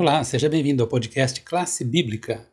Olá, seja bem-vindo ao podcast Classe Bíblica.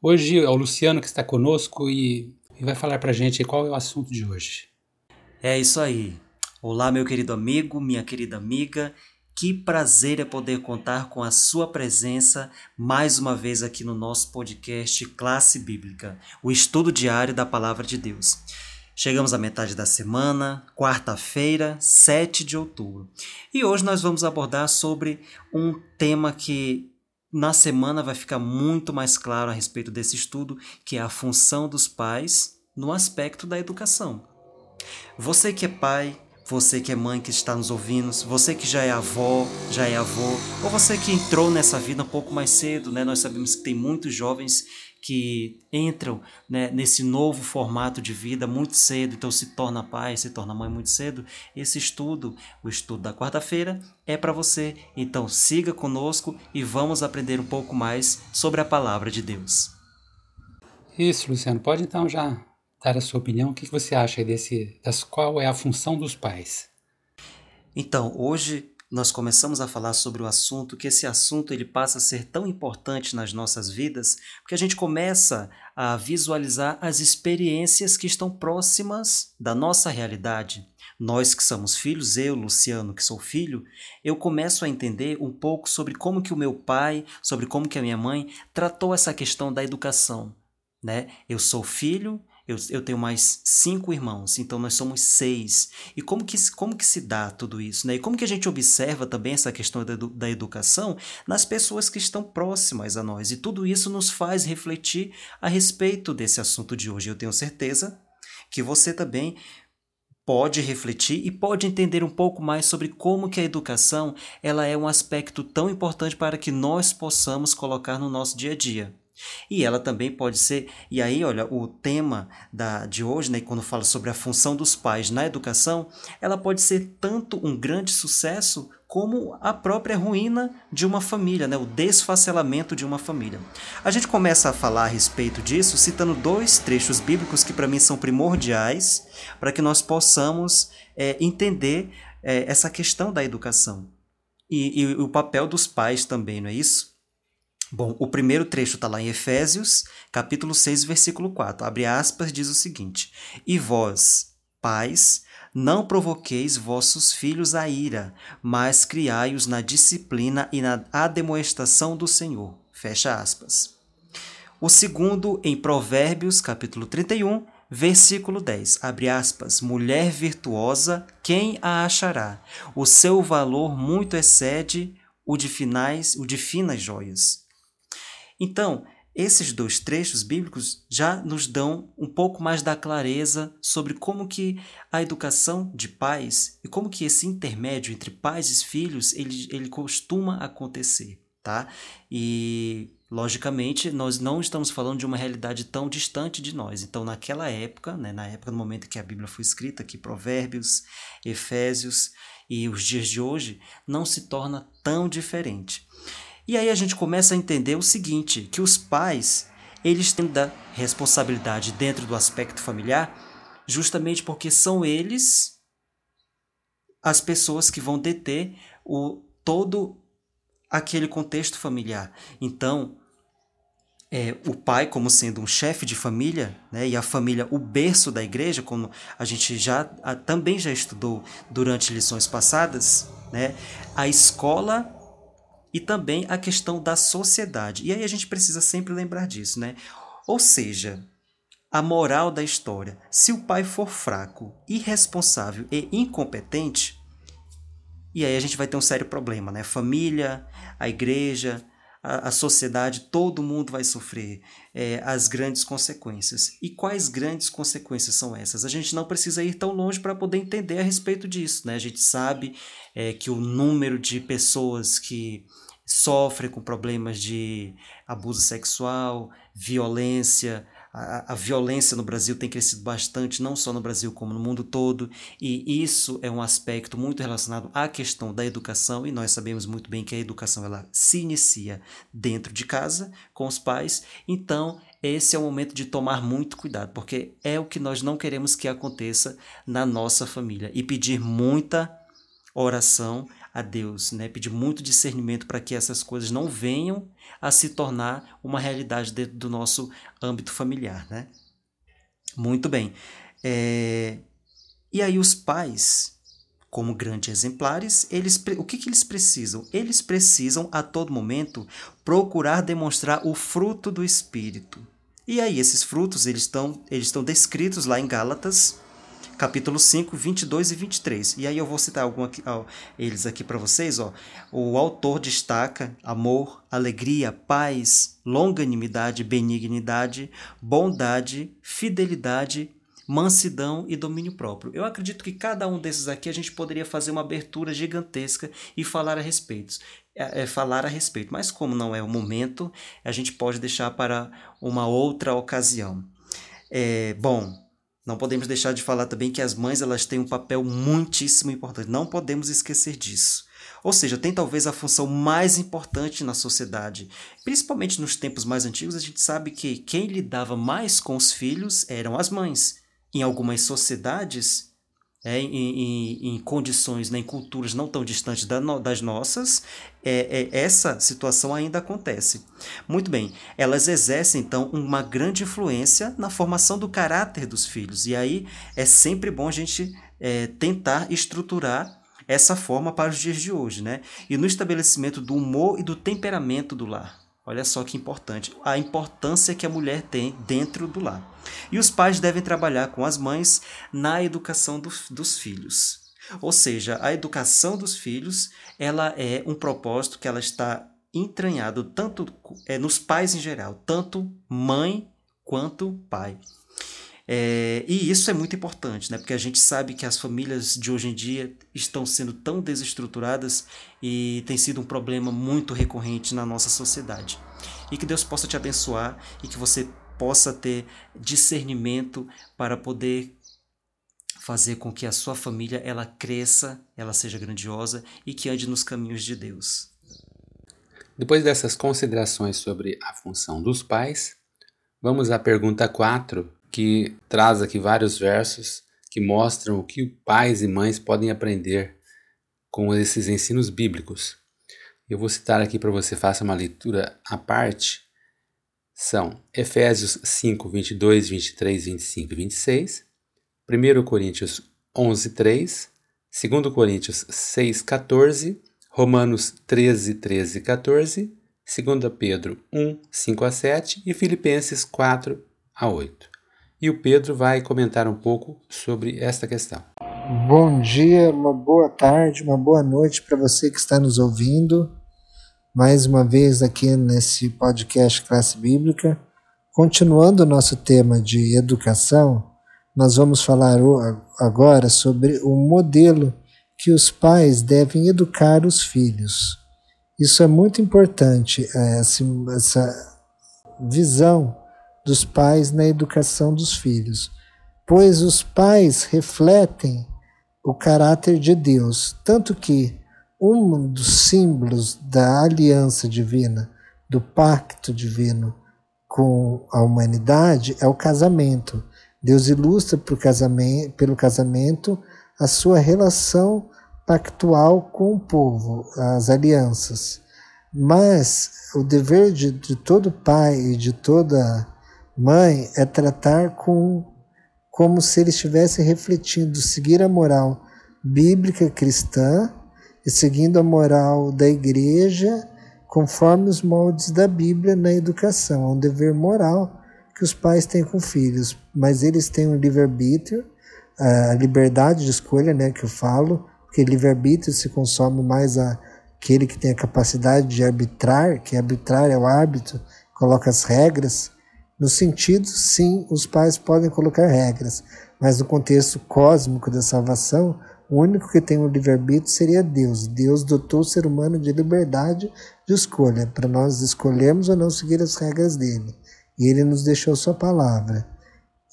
Hoje é o Luciano que está conosco e, vai falar para gente qual é o assunto de hoje. É isso aí. Olá, meu querido amigo, minha querida amiga. Que prazer é poder contar com a sua presença mais uma vez aqui no nosso podcast Classe Bíblica, o estudo diário da Palavra de Deus. Chegamos à metade da semana, quarta-feira, 7 de outubro. E hoje nós vamos abordar sobre um tema que na semana vai ficar muito mais claro a respeito desse estudo, que é a função dos pais no aspecto da educação. Você que é pai, você que é mãe que está nos ouvindo, você que já é avó, já é avô, ou você que entrou nessa vida um pouco mais cedo, né? Nós sabemos que tem muitos jovens que entram né, nesse novo formato de vida muito cedo, então se torna pai, se torna mãe muito cedo. Esse estudo, o estudo da quarta-feira, é para você. Então siga conosco e vamos aprender um pouco mais sobre a palavra de Deus. Isso, Luciano. Pode então já dar a sua opinião. O que você acha desse, das, qual é a função dos pais? Então, hoje nós começamos a falar sobre o assunto, que esse assunto ele passa a ser tão importante nas nossas vidas, porque a gente começa a visualizar as experiências que estão próximas da nossa realidade. Nós que somos filhos, eu, Luciano, que sou filho, eu começo a entender um pouco sobre como que o meu pai, sobre como que a minha mãe tratou essa questão da educação, né? Eu sou filho, eu, eu tenho mais cinco irmãos, então nós somos seis. E como que, como que se dá tudo isso? Né? E como que a gente observa também essa questão da, da educação nas pessoas que estão próximas a nós? E tudo isso nos faz refletir a respeito desse assunto de hoje. Eu tenho certeza que você também pode refletir e pode entender um pouco mais sobre como que a educação ela é um aspecto tão importante para que nós possamos colocar no nosso dia a dia. E ela também pode ser, e aí, olha, o tema da, de hoje, né, quando fala sobre a função dos pais na educação, ela pode ser tanto um grande sucesso como a própria ruína de uma família, né, o desfacelamento de uma família. A gente começa a falar a respeito disso citando dois trechos bíblicos que para mim são primordiais para que nós possamos é, entender é, essa questão da educação. E, e o papel dos pais também, não é isso? Bom, o primeiro trecho está lá em Efésios, capítulo 6, versículo 4. Abre aspas, diz o seguinte: E vós, pais, não provoqueis vossos filhos a ira, mas criai-os na disciplina e na ademoestação do Senhor. Fecha aspas. O segundo, em Provérbios, capítulo 31, versículo 10. Abre aspas. Mulher virtuosa, quem a achará? O seu valor muito excede o de finais, o de finas joias. Então, esses dois trechos bíblicos já nos dão um pouco mais da clareza sobre como que a educação de pais e como que esse intermédio entre pais e filhos ele, ele costuma acontecer, tá? E logicamente nós não estamos falando de uma realidade tão distante de nós. Então naquela época, né, na época no momento que a Bíblia foi escrita, que Provérbios, Efésios e os dias de hoje não se torna tão diferente. E aí a gente começa a entender o seguinte, que os pais, eles têm da responsabilidade dentro do aspecto familiar, justamente porque são eles as pessoas que vão deter o todo aquele contexto familiar. Então, é, o pai como sendo um chefe de família, né, e a família o berço da igreja, como a gente já a, também já estudou durante lições passadas, né, a escola e também a questão da sociedade. E aí a gente precisa sempre lembrar disso, né? Ou seja, a moral da história. Se o pai for fraco, irresponsável e incompetente, e aí a gente vai ter um sério problema, né? Família, a igreja, a, a sociedade, todo mundo vai sofrer é, as grandes consequências. E quais grandes consequências são essas? A gente não precisa ir tão longe para poder entender a respeito disso. Né? A gente sabe é, que o número de pessoas que sofrem com problemas de abuso sexual, violência, a, a, violência no Brasil tem crescido bastante, não só no Brasil, como no mundo todo, e isso é um aspecto muito relacionado à questão da educação, e nós sabemos muito bem que a educação ela se inicia dentro de casa, com os pais, então esse é o momento de tomar muito cuidado, porque é o que nós não queremos que aconteça na nossa família, e pedir muita oração a Deus, né? pedir muito discernimento para que essas coisas não venham a se tornar uma realidade dentro do nosso âmbito familiar. Né? Muito bem. É... E aí os pais, como grandes exemplares, eles, o que, que eles precisam? Eles precisam, a todo momento, procurar demonstrar o fruto do Espírito. E aí, esses frutos, eles estão eles estão descritos lá em Gálatas, capítulo 5, 22 e 23. E aí eu vou citar ó, eles aqui para vocês. Ó. O autor destaca amor, alegria, paz, longanimidade, benignidade, bondade, fidelidade, mansidão e domínio próprio. Eu acredito que cada um desses aqui a gente poderia fazer uma abertura gigantesca e falar a respeito. É, é, falar a respeito, mas como não é o momento, a gente pode deixar para uma outra ocasião. É, bom, não podemos deixar de falar também que as mães elas têm um papel muitíssimo importante. Não podemos esquecer disso. Ou seja, tem talvez a função mais importante na sociedade. Principalmente nos tempos mais antigos, a gente sabe que quem lidava mais com os filhos eram as mães em algumas sociedades, é, em, em, em, condições, né, em culturas não tão distantes da, das nossas, é, é, essa situação ainda acontece. Muito bem, elas exercem então uma grande influência na formação do caráter dos filhos, e aí é sempre bom a gente é, tentar estruturar essa forma para os dias de hoje, né? E no estabelecimento do humor e do temperamento do lar. Olha só que importante, a importância que a mulher tem dentro do lar. E os pais devem trabalhar com as mães na educação do, dos filhos. Ou seja, a educação dos filhos, ela é um propósito que ela está entranhado tanto é, nos pais em geral, tanto mãe quanto pai. É, e isso é muito importante, né? porque a gente sabe que as famílias de hoje em dia estão sendo tão desestruturadas e tem sido um problema muito recorrente na nossa sociedade. E que Deus possa te abençoar e que você possa ter discernimento para poder fazer com que a sua família ela cresça, ela seja grandiosa e que ande nos caminhos de Deus. Depois dessas considerações sobre a função dos pais, vamos à pergunta 4, que traz aqui vários versos que mostram o que pais e mães podem aprender com esses ensinos bíblicos. Eu vou citar aqui para você, faça uma leitura à parte. São Efésios 5, 22, 23, 25 e 26, 1 Coríntios 11, 3, 2 Coríntios 6, 14, Romanos 13, 13 e 14, 2 Pedro 1, 5 a 7 e Filipenses 4 a 8 e o Pedro vai comentar um pouco sobre esta questão. Bom dia, uma boa tarde, uma boa noite para você que está nos ouvindo. Mais uma vez aqui nesse podcast Classe Bíblica. Continuando o nosso tema de educação, nós vamos falar agora sobre o modelo que os pais devem educar os filhos. Isso é muito importante, é, essa visão dos pais na educação dos filhos, pois os pais refletem o caráter de Deus, tanto que um dos símbolos da aliança divina, do pacto divino com a humanidade é o casamento. Deus ilustra casamento, pelo casamento a sua relação pactual com o povo, as alianças. Mas o dever de, de todo pai e de toda Mãe é tratar com como se ele estivesse refletindo seguir a moral bíblica cristã e seguindo a moral da igreja conforme os moldes da Bíblia na educação. É um dever moral que os pais têm com filhos, mas eles têm um livre-arbítrio, a liberdade de escolha, né, que eu falo, porque livre-arbítrio se consome mais a aquele que tem a capacidade de arbitrar, que arbitrar é o árbitro, coloca as regras, no sentido, sim, os pais podem colocar regras, mas no contexto cósmico da salvação, o único que tem o livre-arbítrio seria Deus. Deus dotou o ser humano de liberdade de escolha, para nós escolhermos ou não seguir as regras dele. E ele nos deixou sua palavra.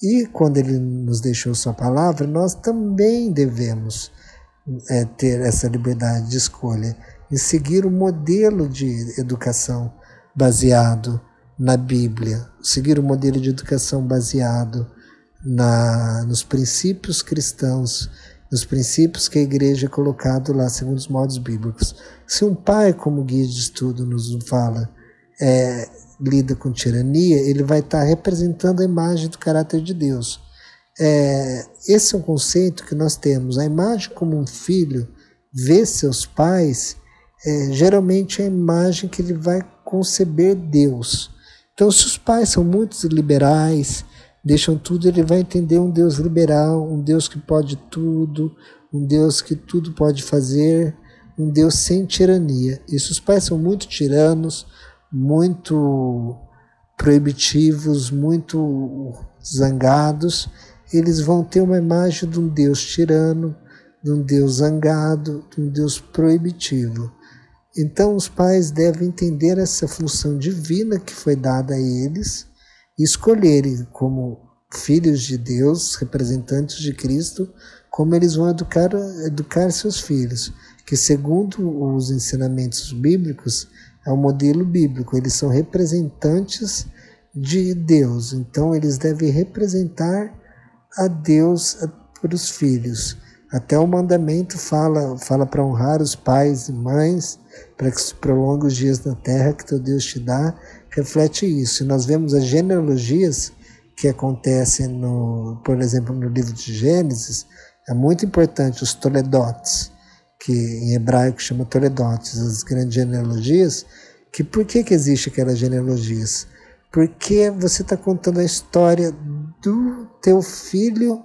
E quando ele nos deixou sua palavra, nós também devemos é, ter essa liberdade de escolha e seguir o modelo de educação baseado na Bíblia, seguir o um modelo de educação baseado na, nos princípios cristãos nos princípios que a igreja é colocado lá, segundo os modos bíblicos. Se um pai, como guia de estudo nos fala, é, lida com tirania, ele vai estar representando a imagem do caráter de Deus. É, esse é um conceito que nós temos. A imagem como um filho vê seus pais, é, geralmente é a imagem que ele vai conceber Deus. Então, se os pais são muito liberais, deixam tudo, ele vai entender um Deus liberal, um Deus que pode tudo, um Deus que tudo pode fazer, um Deus sem tirania. E se os pais são muito tiranos, muito proibitivos, muito zangados, eles vão ter uma imagem de um Deus tirano, de um Deus zangado, de um Deus proibitivo. Então, os pais devem entender essa função divina que foi dada a eles e escolherem, como filhos de Deus, representantes de Cristo, como eles vão educar, educar seus filhos, que, segundo os ensinamentos bíblicos, é o modelo bíblico, eles são representantes de Deus, então eles devem representar a Deus para os filhos. Até o mandamento fala fala para honrar os pais e mães, para que se prolongue os dias na terra que teu Deus te dá, reflete isso. E nós vemos as genealogias que acontecem, no, por exemplo, no livro de Gênesis, é muito importante, os toledotes, que em hebraico chama toledotes, as grandes genealogias, que por que, que existe aquelas genealogias? Porque você está contando a história do teu filho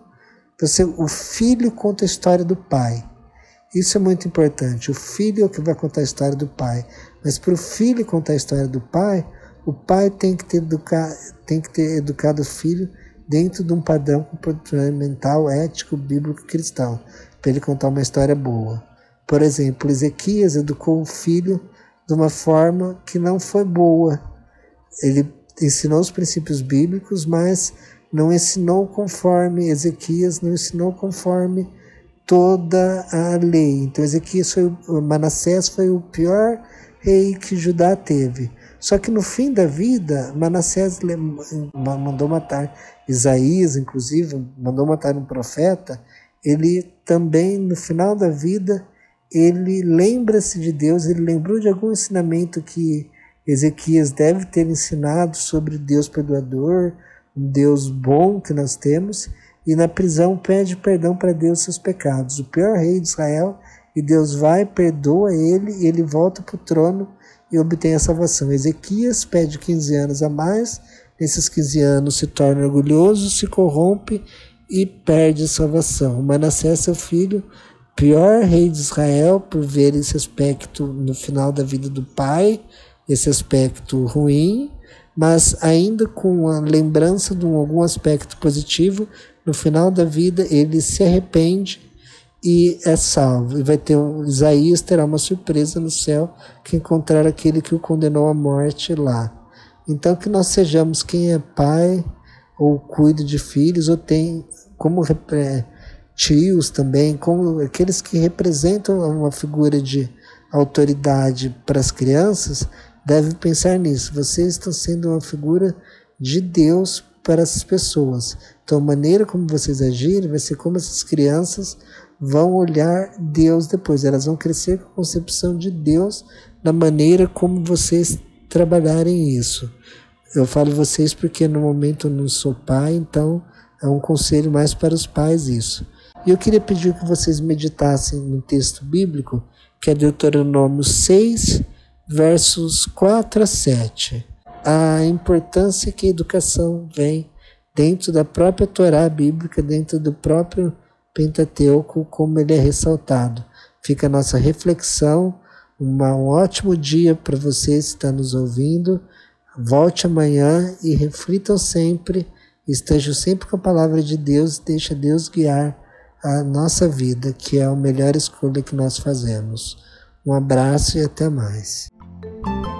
você, o filho conta a história do pai. Isso é muito importante. O filho é o que vai contar a história do pai. Mas para o filho contar a história do pai, o pai tem que ter, educar, tem que ter educado o filho dentro de um padrão comportamental, ético, bíblico cristão, para ele contar uma história boa. Por exemplo, Ezequias educou o filho de uma forma que não foi boa. Ele ensinou os princípios bíblicos, mas não ensinou conforme Ezequias, não ensinou conforme toda a lei. Então Ezequias foi, Manassés foi o pior rei que Judá teve. Só que no fim da vida, Manassés mandou matar Isaías, inclusive, mandou matar um profeta. Ele também, no final da vida, ele lembra-se de Deus, ele lembrou de algum ensinamento que Ezequias deve ter ensinado sobre Deus perdoador, um Deus bom que nós temos, e na prisão pede perdão para Deus seus pecados. O pior rei de Israel, e Deus vai, perdoa ele, e ele volta para o trono e obtém a salvação. Ezequias pede 15 anos a mais, nesses 15 anos se torna orgulhoso, se corrompe e perde a salvação. Manassés, seu filho, pior rei de Israel, por ver esse aspecto no final da vida do pai, esse aspecto ruim, mas ainda com a lembrança de algum aspecto positivo, no final da vida ele se arrepende e é salvo. E vai ter um, Isaías terá uma surpresa no céu que encontrar aquele que o condenou à morte lá. Então que nós sejamos quem é pai ou cuida de filhos ou tem como é, tios também, como aqueles que representam uma figura de autoridade para as crianças, deve pensar nisso. Vocês estão sendo uma figura de Deus para essas pessoas. Então, a maneira como vocês agirem vai ser como essas crianças vão olhar Deus depois. Elas vão crescer com a concepção de Deus na maneira como vocês trabalharem isso. Eu falo vocês porque no momento eu não sou pai, então é um conselho mais para os pais isso. E eu queria pedir que vocês meditassem no texto bíblico, que é Deuteronômio 6, versos 4 a 7. A importância que a educação vem dentro da própria Torá bíblica, dentro do próprio Pentateuco, como ele é ressaltado. Fica a nossa reflexão. um ótimo dia para você que está nos ouvindo. Volte amanhã e reflitam sempre. Estejam sempre com a palavra de Deus. Deixa Deus guiar a nossa vida, que é a melhor escolha que nós fazemos. Um abraço e até mais. thank you